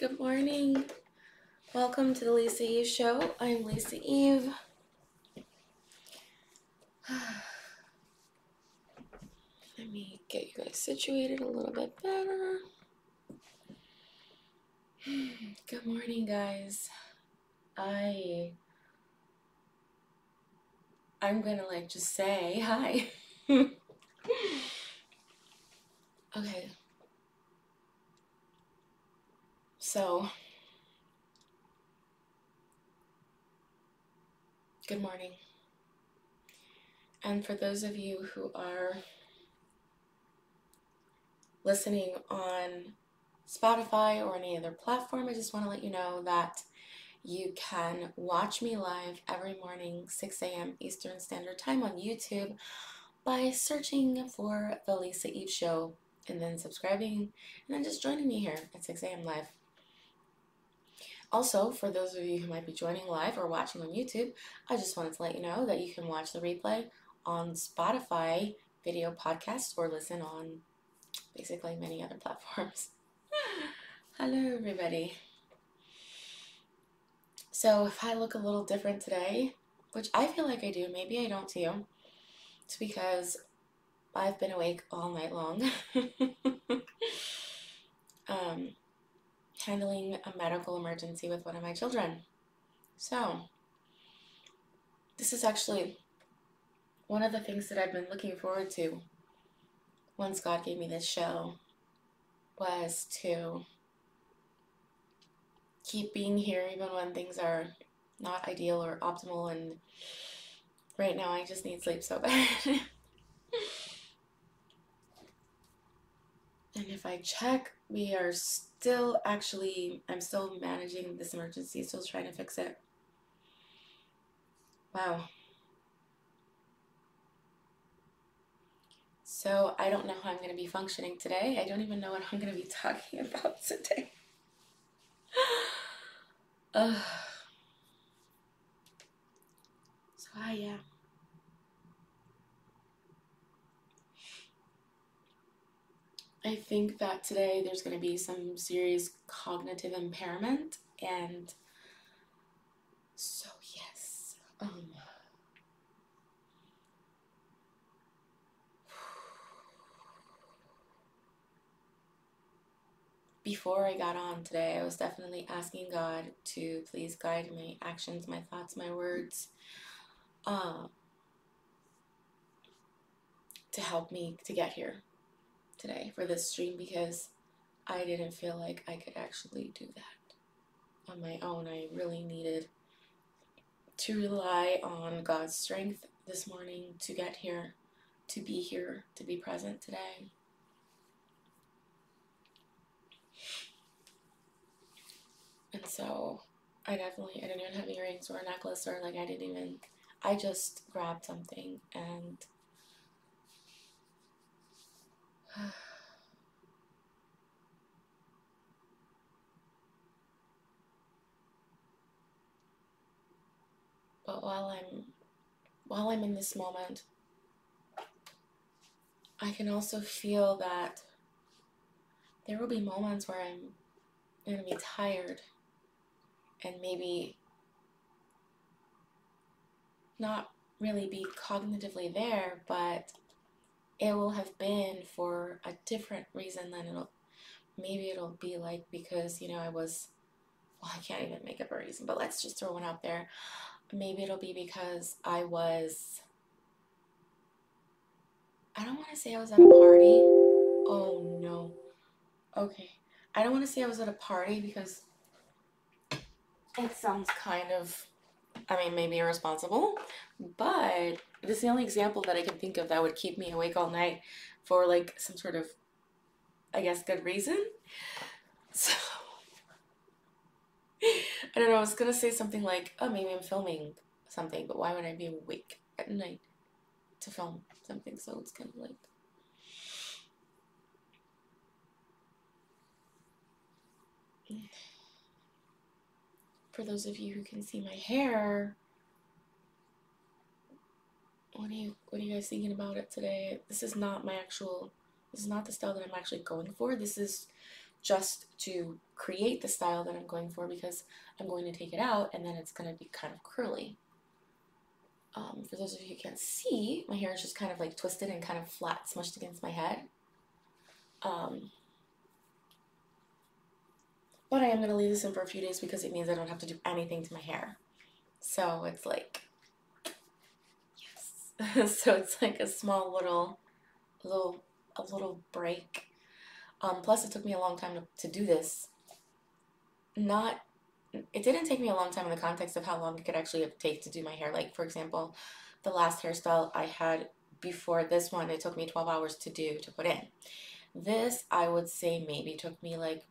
Good morning. Welcome to the Lisa Eve Show. I'm Lisa Eve. Let me get you guys situated a little bit better. Good morning, guys. I I'm gonna like just say hi. okay. So, good morning. And for those of you who are listening on Spotify or any other platform, I just want to let you know that you can watch me live every morning, 6 a.m. Eastern Standard Time on YouTube by searching for The Lisa Eve Show and then subscribing and then just joining me here at 6 a.m. live. Also, for those of you who might be joining live or watching on YouTube, I just wanted to let you know that you can watch the replay on Spotify video podcasts or listen on basically many other platforms. Hello, everybody. So, if I look a little different today, which I feel like I do, maybe I don't too, it's because I've been awake all night long. um, handling a medical emergency with one of my children. So, this is actually one of the things that I've been looking forward to once God gave me this show was to keep being here even when things are not ideal or optimal and right now I just need sleep so bad. and if I check, we are still actually, I'm still managing this emergency, still trying to fix it. Wow. So I don't know how I'm going to be functioning today. I don't even know what I'm going to be talking about today. So, hi, yeah. I think that today there's going to be some serious cognitive impairment, and so yes. Um, before I got on today, I was definitely asking God to please guide my actions, my thoughts, my words, uh, to help me to get here today for this stream because I didn't feel like I could actually do that on my own. I really needed to rely on God's strength this morning to get here, to be here, to be present today. And so I definitely, I didn't even have earrings or a necklace or like I didn't even, I just grabbed something and but while I'm while I'm in this moment, I can also feel that there will be moments where I'm going to be tired and maybe not really be cognitively there, but it will have been for a different reason than it'll maybe it'll be like because you know I was well I can't even make up a reason but let's just throw one out there. Maybe it'll be because I was I don't want to say I was at a party. Oh no. Okay. I don't want to say I was at a party because it sounds kind of I mean, maybe irresponsible, but this is the only example that I can think of that would keep me awake all night for like some sort of, I guess, good reason. So, I don't know, I was gonna say something like, oh, maybe I'm filming something, but why would I be awake at night to film something? So it's kind of like. For those of you who can see my hair, what are you what are you guys thinking about it today? This is not my actual this is not the style that I'm actually going for. This is just to create the style that I'm going for because I'm going to take it out and then it's going to be kind of curly. Um, for those of you who can't see, my hair is just kind of like twisted and kind of flat smushed against my head. Um, but I am going to leave this in for a few days because it means I don't have to do anything to my hair. So it's like, yes. so it's like a small little, little, a little break. Um, plus it took me a long time to, to do this. Not, it didn't take me a long time in the context of how long it could actually take to do my hair. Like for example, the last hairstyle I had before this one, it took me 12 hours to do, to put in. This, I would say maybe took me like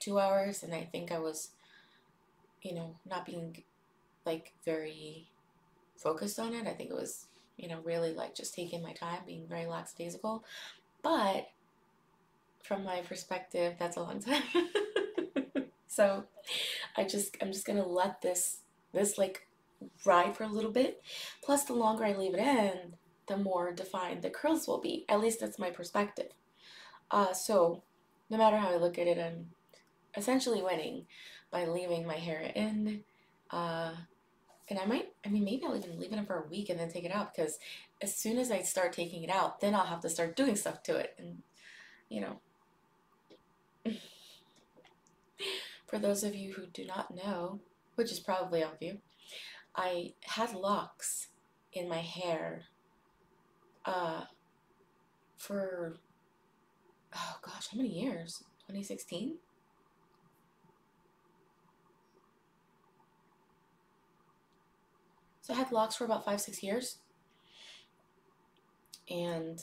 two hours, and I think I was, you know, not being like very focused on it. I think it was, you know, really like just taking my time, being very lackadaisical. But from my perspective, that's a long time. so I just I'm just gonna let this this like ride for a little bit. Plus the longer I leave it in, the more defined the curls will be. At least that's my perspective. Uh, so no matter how I look at it, I'm essentially winning by leaving my hair in. Uh, and I might, I mean, maybe I'll even leave it in for a week and then take it out because as soon as I start taking it out, then I'll have to start doing stuff to it. And, you know, for those of you who do not know, which is probably all of you, I had locks in my hair uh, for, oh gosh, how many years? 2016? So I had locks for about five, six years. And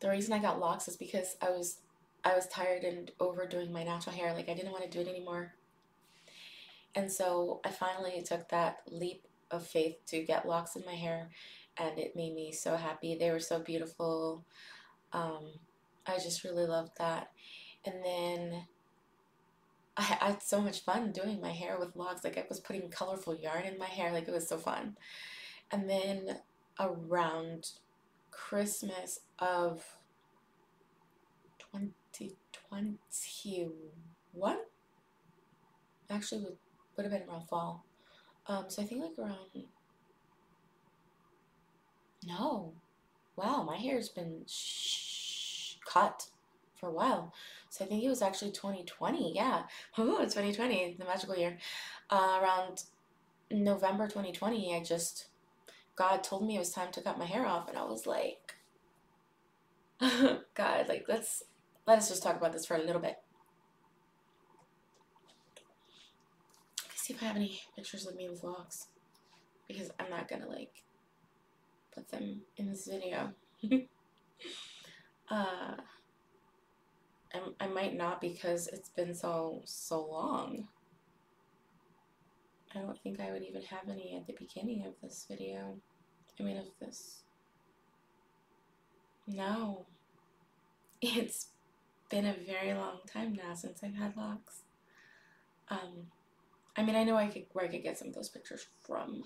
the reason I got locks is because I was I was tired and overdoing my natural hair. Like I didn't want to do it anymore. And so I finally took that leap of faith to get locks in my hair and it made me so happy. They were so beautiful. Um, I just really loved that. And then I, had so much fun doing my hair with locks. Like I was putting colorful yarn in my hair. Like it was so fun. And then around Christmas of 2021, actually would, would have been around fall. Um, so I think like around, no, wow, my hair's been cut for a while. So I think it was actually 2020. Yeah. Ooh, 2020, the magical year. Uh, around November 2020, I just, God told me it was time to cut my hair off. And I was like, God, like, let's, let us just talk about this for a little bit. Let's see if I have any pictures of me with locks. Because I'm not going to, like, put them in this video. uh, I, I might not because it's been so so long. I don't think I would even have any at the beginning of this video. I mean, of this. No. It's been a very long time now since I've had locks. Um, I mean, I know I could where I could get some of those pictures from.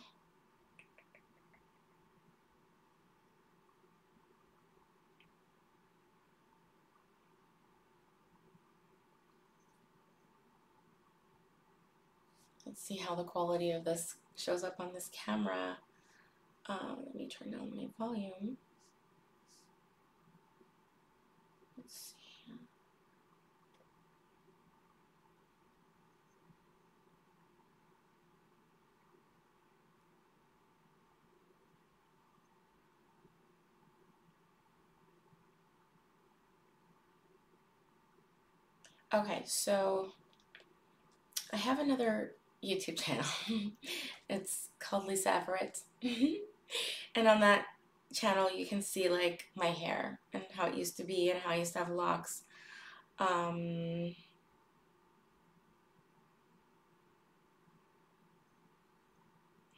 Let's see how the quality of this shows up on this camera. Um, let me turn down my volume. Let's see Okay, so I have another YouTube channel. it's called Lisa Everett. and on that channel you can see like my hair and how it used to be and how I used to have locks. Um,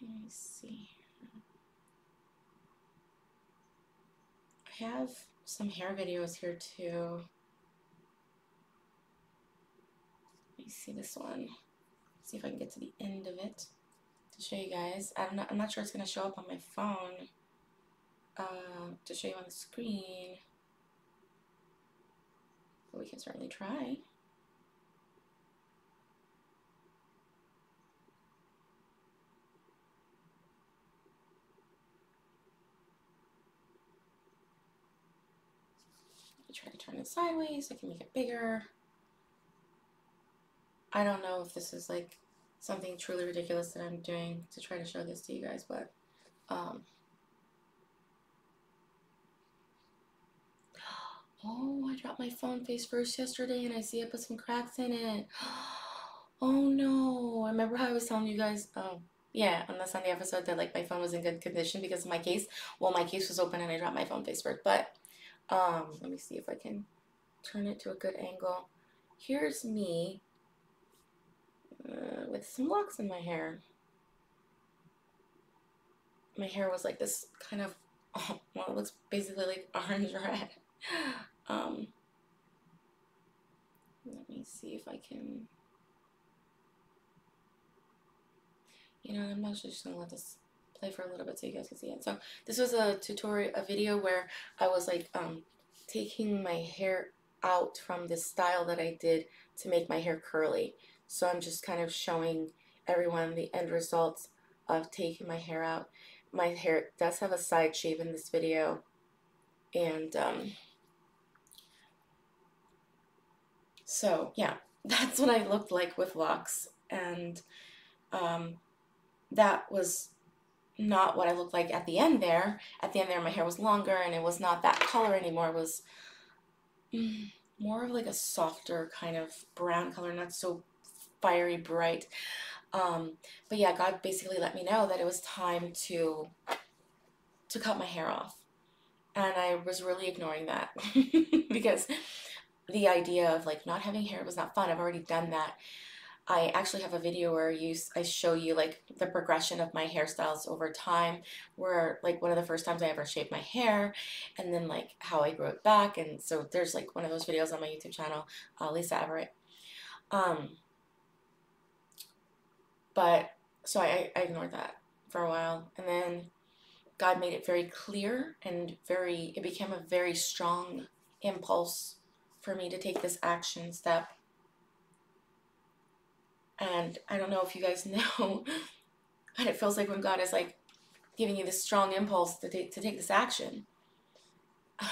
let me see. I have some hair videos here too. Let me see this one see if I can get to the end of it to show you guys. I'm not, I'm not sure it's going to show up on my phone uh, to show you on the screen. But we can certainly try. try to turn it sideways. I can make it bigger. I don't know if this is like something truly ridiculous that I'm doing to try to show this to you guys, but um, oh, I dropped my phone face first yesterday and I see I put some cracks in it. Oh no, I remember how I was telling you guys, um, yeah, on the Sunday episode that like my phone was in good condition because of my case. Well, my case was open and I dropped my phone face first, but um, let me see if I can turn it to a good angle. Here's me uh, with some locks in my hair. My hair was like this kind of, well, it looks basically like orange red. Um, let me see if I can, you know, I'm actually just to let this play for a little bit so you guys can see it. So this was a tutorial, a video where I was like um, taking my hair out from the style that I did to make my hair curly. So I'm just kind of showing everyone the end results of taking my hair out. My hair does have a side shave in this video. And um, so yeah, that's what I looked like with locks. And um, that was not what I looked like at the end there. At the end there, my hair was longer and it was not that color anymore. It was mm, more of like a softer kind of brown color, not so fiery bright. Um, but yeah, God basically let me know that it was time to to cut my hair off. And I was really ignoring that because the idea of like not having hair was not fun. I've already done that. I actually have a video where you I show you like the progression of my hairstyles over time where like one of the first times I ever shaved my hair and then like how I grew it back and so there's like one of those videos on my YouTube channel uh, Lisa Everett um but so I, I ignored that for a while and then God made it very clear and very it became a very strong impulse for me to take this action step and I don't know if you guys know but it feels like when God is like giving you this strong impulse to take to take this action.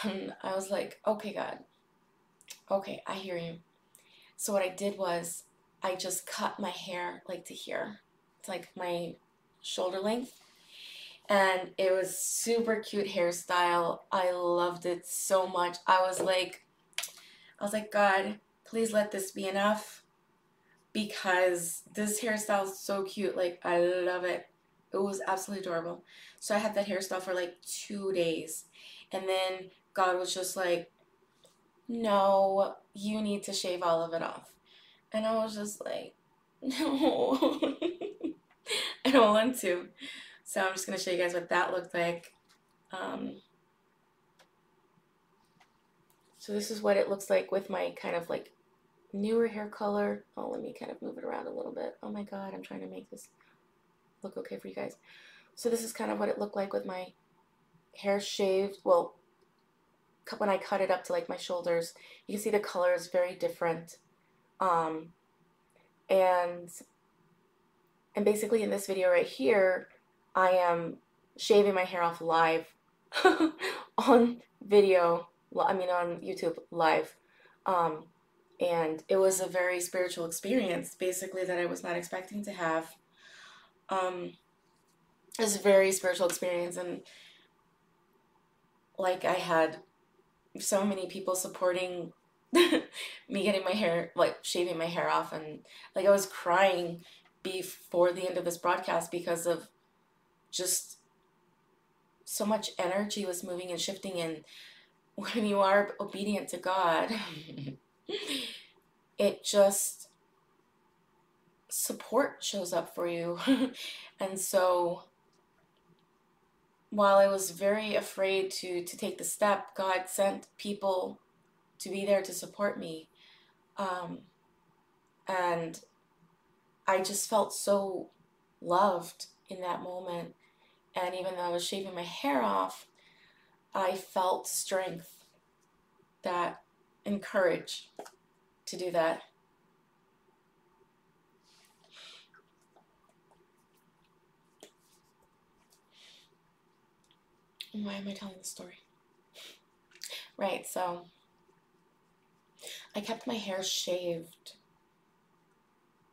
And I was like, okay, God, okay, I hear you. So what I did was I just cut my hair like to here. It's like my shoulder length. And it was super cute hairstyle. I loved it so much. I was like, I was like, God, please let this be enough because this hairstyle is so cute. Like, I love it. It was absolutely adorable. So I had that hairstyle for like two days. And then God was just like, no, you need to shave all of it off. And I was just like, no, I don't want to. So I'm just going to show you guys what that looked like. Um, so this is what it looks like with my kind of like newer hair color. Oh, let me kind of move it around a little bit. Oh my god, I'm trying to make this look okay for you guys. So this is kind of what it looked like with my hair shaved. Well, when I cut it up to like my shoulders, you can see the color is very different. Um, and and basically in this video right here, I am shaving my hair off live on video. I mean on YouTube live. Um, and it was a very spiritual experience basically that i was not expecting to have um it was a very spiritual experience and like i had so many people supporting me getting my hair like shaving my hair off and like i was crying before the end of this broadcast because of just so much energy was moving and shifting and when you are obedient to god it just support shows up for you. and so while I was very afraid to to take the step, God sent people to be there to support me. Um, and I just felt so loved in that moment. And even though I was shaving my hair off, I felt strength that and courage to do that. Why am I telling the story? Right, so I kept my hair shaved.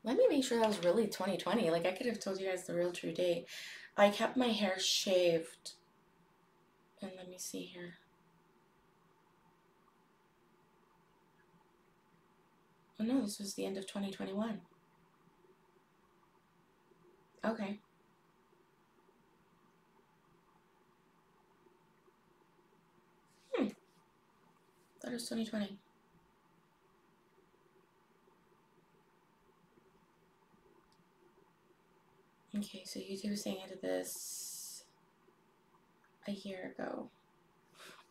Let me make sure that was really 2020. Like, I could have told you guys the real true date. I kept my hair shaved. And let me see here. Oh no, this was the end of 2021. Okay. Hmm. That was 2020. Okay, so YouTube was saying I did this a year ago.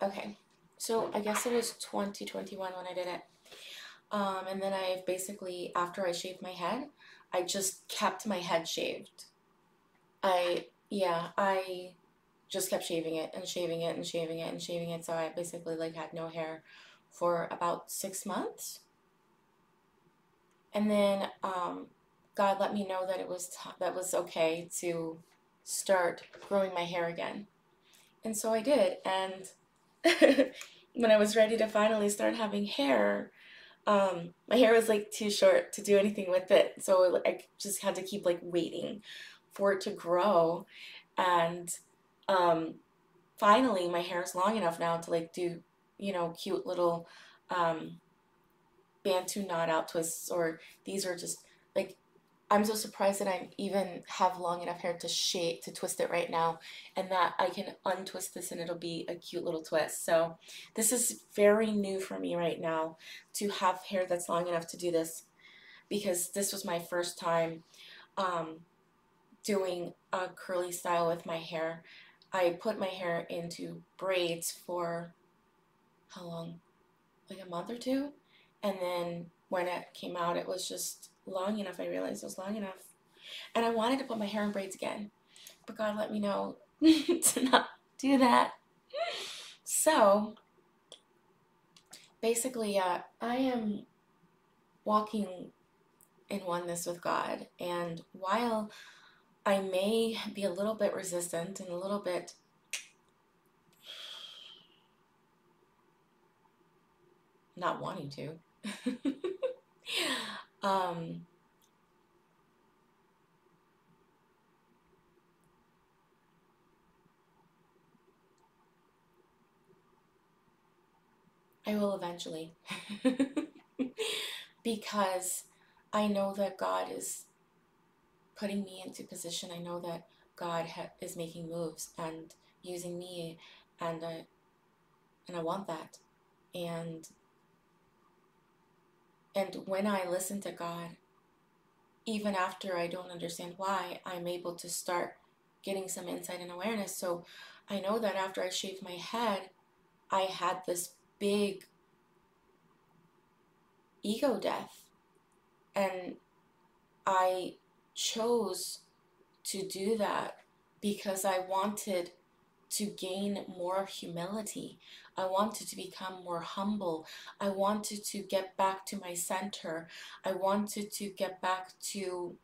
Okay, so I guess it was 2021 when I did it. Um, and then I basically, after I shaved my head, I just kept my head shaved. I, yeah, I just kept shaving it and shaving it and shaving it and shaving it. So I basically like had no hair for about six months. And then um, God let me know that it was t- that was okay to start growing my hair again. And so I did. And when I was ready to finally start having hair, um, my hair was like too short to do anything with it. So I just had to keep like waiting for it to grow. And um, finally, my hair is long enough now to like do, you know, cute little um, Bantu knot out twists, or these are just I'm so surprised that I even have long enough hair to shape to twist it right now and that I can untwist this and it'll be a cute little twist. So this is very new for me right now to have hair that's long enough to do this because this was my first time um, doing a curly style with my hair. I put my hair into braids for how long? Like a month or two. And then when it came out, it was just long enough. I realized it was long enough. And I wanted to put my hair in braids again. But God let me know to not do that. So, basically, uh, I am walking in oneness with God. And while I may be a little bit resistant and a little bit not wanting to, um, I will eventually. because I know that God is putting me into position. I know that God ha- is making moves and using me, and I, and I want that. And and when I listen to God, even after I don't understand why, I'm able to start getting some insight and awareness. So I know that after I shaved my head, I had this big ego death. And I chose to do that because I wanted to gain more humility. I wanted to become more humble. I wanted to get back to my center. I wanted to get back to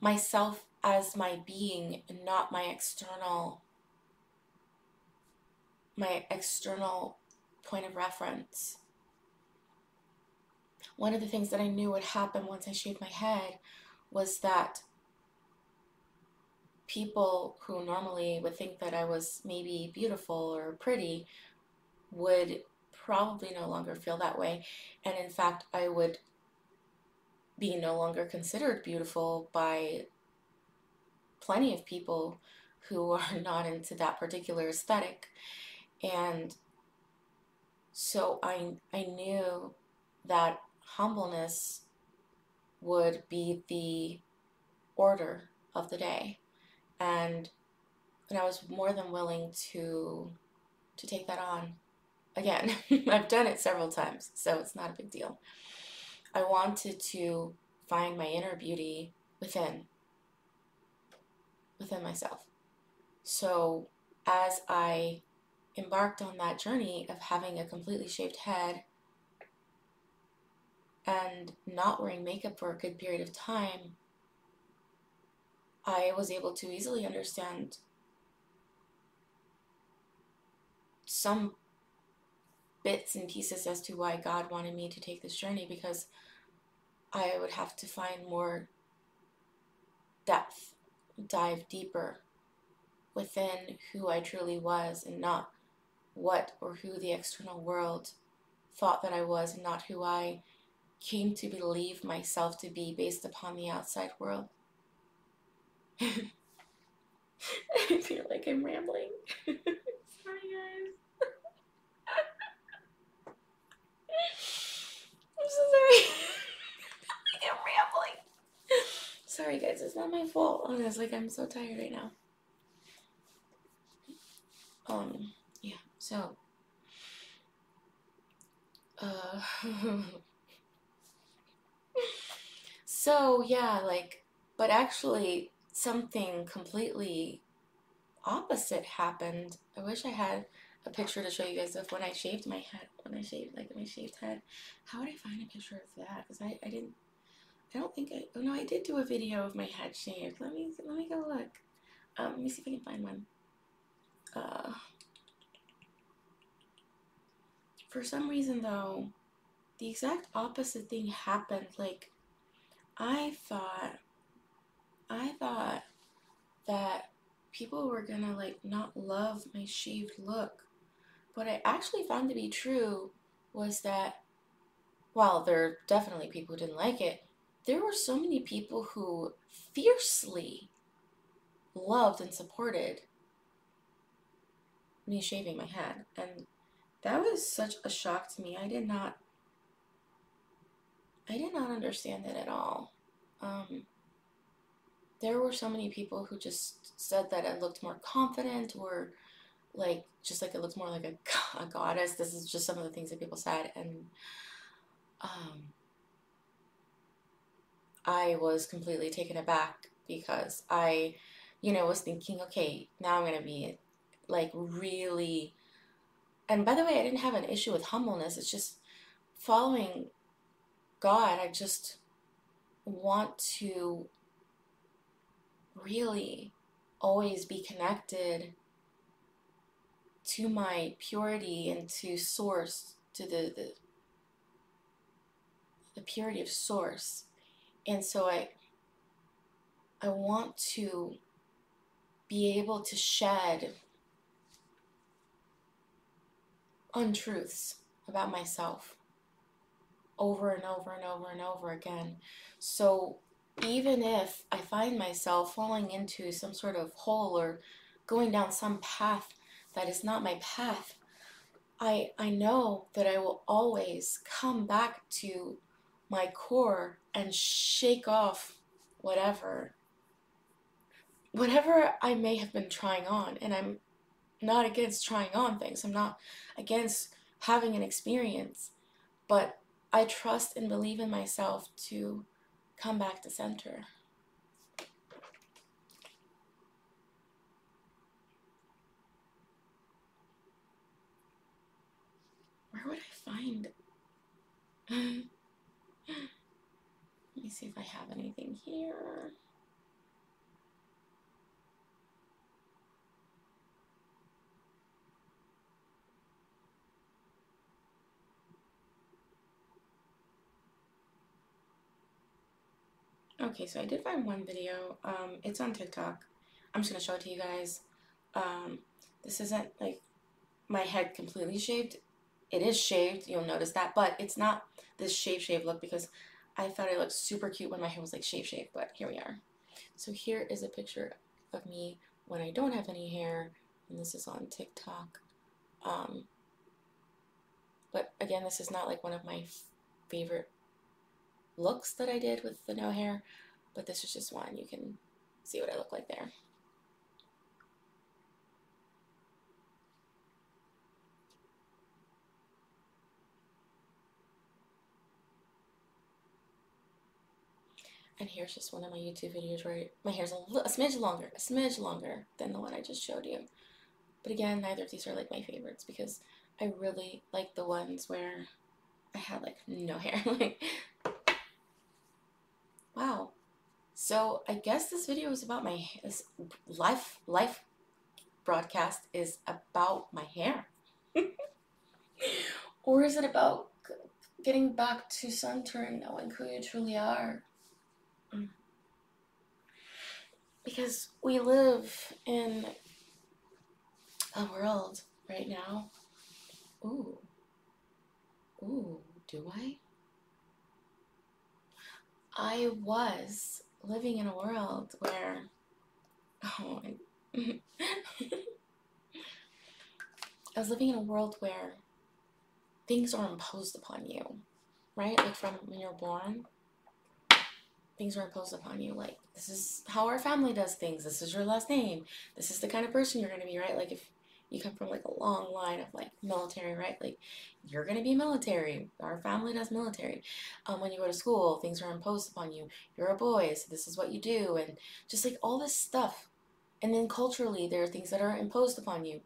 myself as my being, and not my external my external point of reference. One of the things that I knew would happen once I shaved my head was that people who normally would think that I was maybe beautiful or pretty would probably no longer feel that way. And in fact, I would be no longer considered beautiful by plenty of people who are not into that particular aesthetic. And so I, I knew that humbleness would be the order of the day and and I was more than willing to to take that on. Again, I've done it several times, so it's not a big deal. I wanted to find my inner beauty within within myself. So as I embarked on that journey of having a completely shaved head and not wearing makeup for a good period of time, I was able to easily understand some bits and pieces as to why God wanted me to take this journey because I would have to find more depth, dive deeper within who I truly was and not what or who the external world thought that I was and not who I came to believe myself to be based upon the outside world. I feel like I'm rambling. Sorry, guys. I'm so sorry. I'm rambling. Sorry, guys. It's not my fault. Honestly, like I'm so tired right now. Um, yeah. So, uh, so yeah, like, but actually, something completely opposite happened. I wish I had a picture to show you guys of when I shaved my head. When I shaved, like, my shaved head. How would I find a picture of that? Because I, I didn't, I don't think I, oh no, I did do a video of my head shaved. Let me, let me go look. Um, let me see if I can find one. Uh, for some reason, though, the exact opposite thing happened. Like, I thought, I thought that people were gonna, like, not love my shaved look. What I actually found to be true was that while there are definitely people who didn't like it, there were so many people who fiercely loved and supported me shaving my head. And that was such a shock to me. I did not I did not understand it at all. Um, there were so many people who just said that I looked more confident or like just like it looked more like a, a goddess. This is just some of the things that people said and um, I was completely taken aback because I, you know, was thinking, okay, now I'm to be like really and by the way, I didn't have an issue with humbleness. It's just following God. I just want to really always be connected to my purity and to source, to the, the, the purity of source. And so I I want to be able to shed untruths about myself over and over and over and over again. So even if I find myself falling into some sort of hole or going down some path that is not my path, I, I know that I will always come back to my core and shake off whatever whatever I may have been trying on and I'm not against trying on things. I'm not against having an experience, but I trust and believe in myself to come back to center. Where would I find? Let me see if I have anything here. Okay, so I did find one video. Um, it's on TikTok. I'm just gonna show it to you guys. Um, this isn't like my head completely shaved. It is shaved, you'll notice that, but it's not this shave shave look because I thought I looked super cute when my hair was like shave shave, but here we are. So here is a picture of me when I don't have any hair, and this is on TikTok. Um, but again, this is not like one of my favorite looks that I did with the no hair, but this is just one. You can see what I look like there. And here's just one of my YouTube videos where my hair's a, a smidge longer, a smidge longer than the one I just showed you. But again, neither of these are like my favorites because I really like the ones where I had like no hair. wow. So I guess this video is about my this life life broadcast is about my hair. or is it about getting back to center and knowing who you truly are? Mm. Because we live in a world right now. Ooh. Ooh, do I? I was living in a world where oh I, I was living in a world where things are imposed upon you, right? Like from when you're born, things are imposed upon you. Like, this is how our family does things. This is your last name. This is the kind of person you're going to be, right? Like, if you come from like a long line of like military, right? Like, you're to be military. Our family does military. Um, when you go to school, things are imposed upon you. You're a boy, so this is what you do. And just like all this stuff. And then culturally, there are things that are imposed upon you.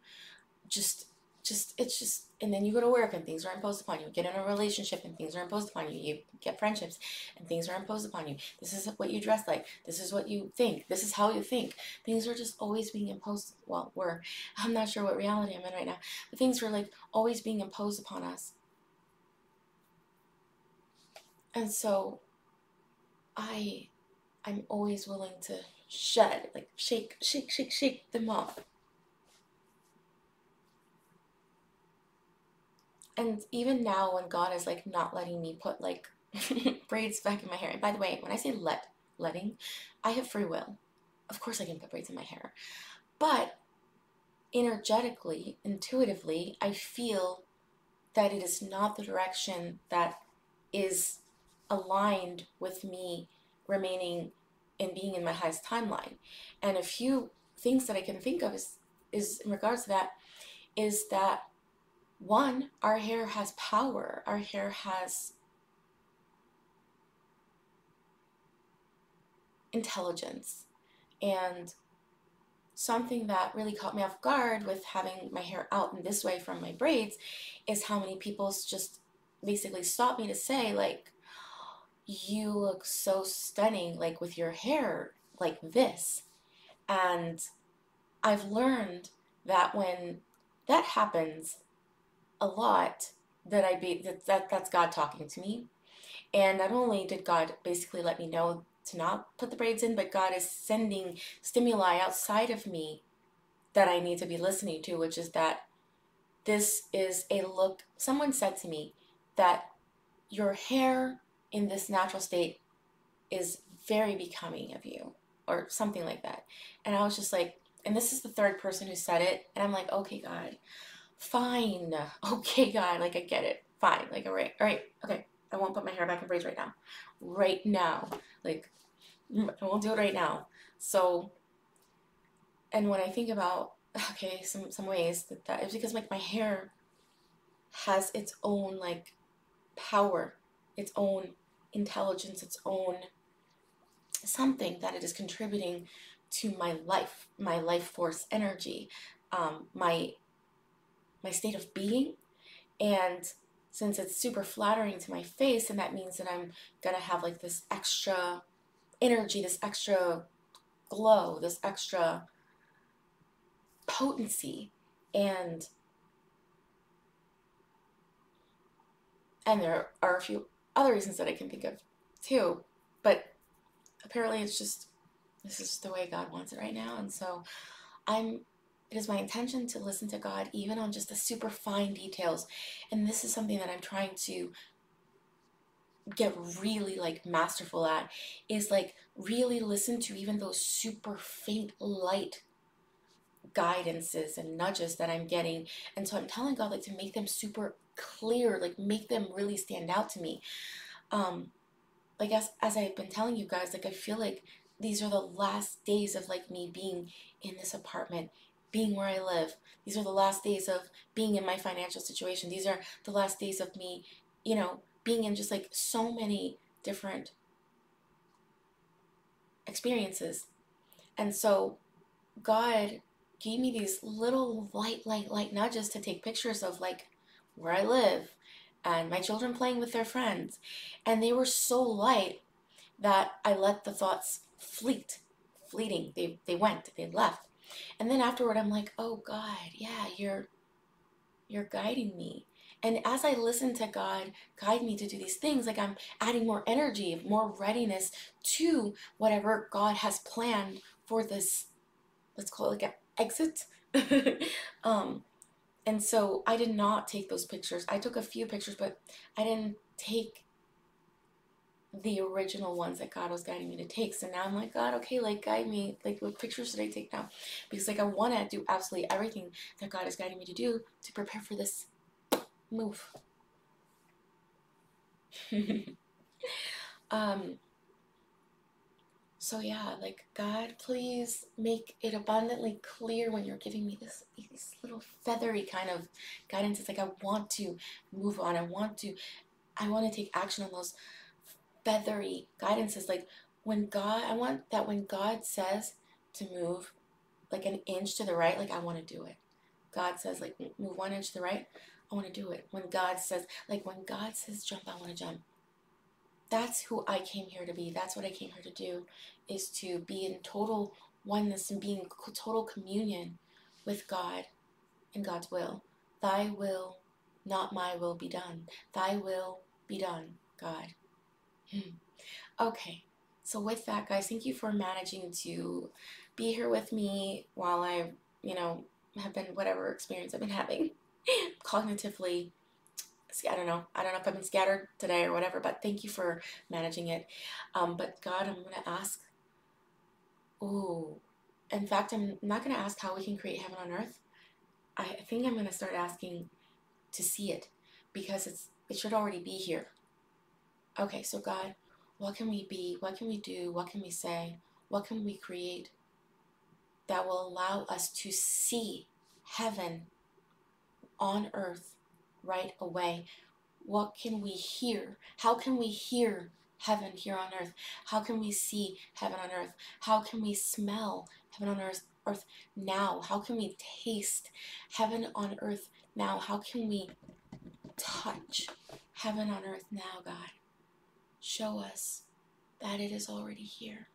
Just just it's just and then you go to work and things are imposed upon you. Get in a relationship and things are imposed upon you. You get friendships and things are imposed upon you. This is what you dress like. This is what you think. This is how you think. Things are just always being imposed well we're i'm not sure what reality i'm in right now but things were like always being imposed upon us. And so i i'm always willing to shed like shake shake shake shake them off and even now when God is like not letting me put like braids back in my hair. And by the way, when I say let letting, I have free will. Of course I can put braids in my hair. But energetically, intuitively, I feel that it is not the direction that is aligned with me remaining and being in my highest timeline. And a few things that I can think of is is in regards to that is that one, our hair has power. Our hair has intelligence. And something that really caught me off guard with having my hair out in this way from my braids is how many people just basically stop me to say, like, you look so stunning, like with your hair like this. And I've learned that when that happens, a lot that I be that, that that's God talking to me. And not only did God basically let me know to not put the braids in, but God is sending stimuli outside of me that I need to be listening to, which is that this is a look. Someone said to me that your hair in this natural state is very becoming of you, or something like that. And I was just like, and this is the third person who said it, and I'm like, okay, God, fine. Okay, God, like I get it. Fine. Like, all right, all right, okay. I won't put my hair back in braids right now. Right now. Like, I won't do it right now. So, and when I think about, okay, some, some ways that that is because like my hair has its own like power, its own intelligence, its own something that it is contributing to my life, my life force energy, um, my my state of being. And since it's super flattering to my face, and that means that I'm gonna have like this extra energy, this extra glow, this extra potency. And and there are a few other reasons that I can think of too. But apparently it's just this is the way God wants it right now. And so I'm it is my intention to listen to God even on just the super fine details. And this is something that I'm trying to get really like masterful at is like really listen to even those super faint light guidances and nudges that I'm getting. And so I'm telling God like to make them super clear, like make them really stand out to me. Um like as as I've been telling you guys, like I feel like these are the last days of like me being in this apartment being where I live. These are the last days of being in my financial situation. These are the last days of me, you know, being in just like so many different experiences. And so God gave me these little light, light, light nudges to take pictures of like where I live and my children playing with their friends. And they were so light that I let the thoughts fleet, fleeting. They they went, they left. And then afterward I'm like, "Oh God, yeah, you're you're guiding me." And as I listen to God guide me to do these things, like I'm adding more energy, more readiness to whatever God has planned for this, let's call it like an exit. um, and so I did not take those pictures. I took a few pictures, but I didn't take the original ones that God was guiding me to take. So now I'm like, God, okay, like guide me. Like what pictures should I take now? Because like I want to do absolutely everything that God is guiding me to do to prepare for this move. um so yeah, like God, please make it abundantly clear when you're giving me this these little feathery kind of guidance. It's like I want to move on. I want to I want to take action on those feathery guidances. Like when God I want that when God says to move like an inch to the right, like I want to do it. God says like move one inch to the right, I want to do it. When God says, like when God says jump, I want to jump. That's who I came here to be. That's what I came here to do, is to be in total oneness and be in total communion with God and God's will. Thy will, not my will, be done. Thy will be done, God. Okay, so with that, guys, thank you for managing to be here with me while I, you know, have been whatever experience I've been having. cognitively I don't know. I don't know if I've been scattered today or whatever, but thank you for managing it. Um, but God, I'm going to ask. Ooh. In fact, I'm not going to ask how we can create heaven on earth. I think I'm going to start asking to see it because it's it should already be here. Okay, so God, what can we be? What can we do? What can we say? What can we create that will allow us to see heaven on earth right away. What can we hear? How can we hear heaven here on earth? How can we see heaven on earth? How can we smell heaven on earth, earth now? How can we taste heaven on earth now? How can we touch heaven on earth now, God? Show us that it is already here.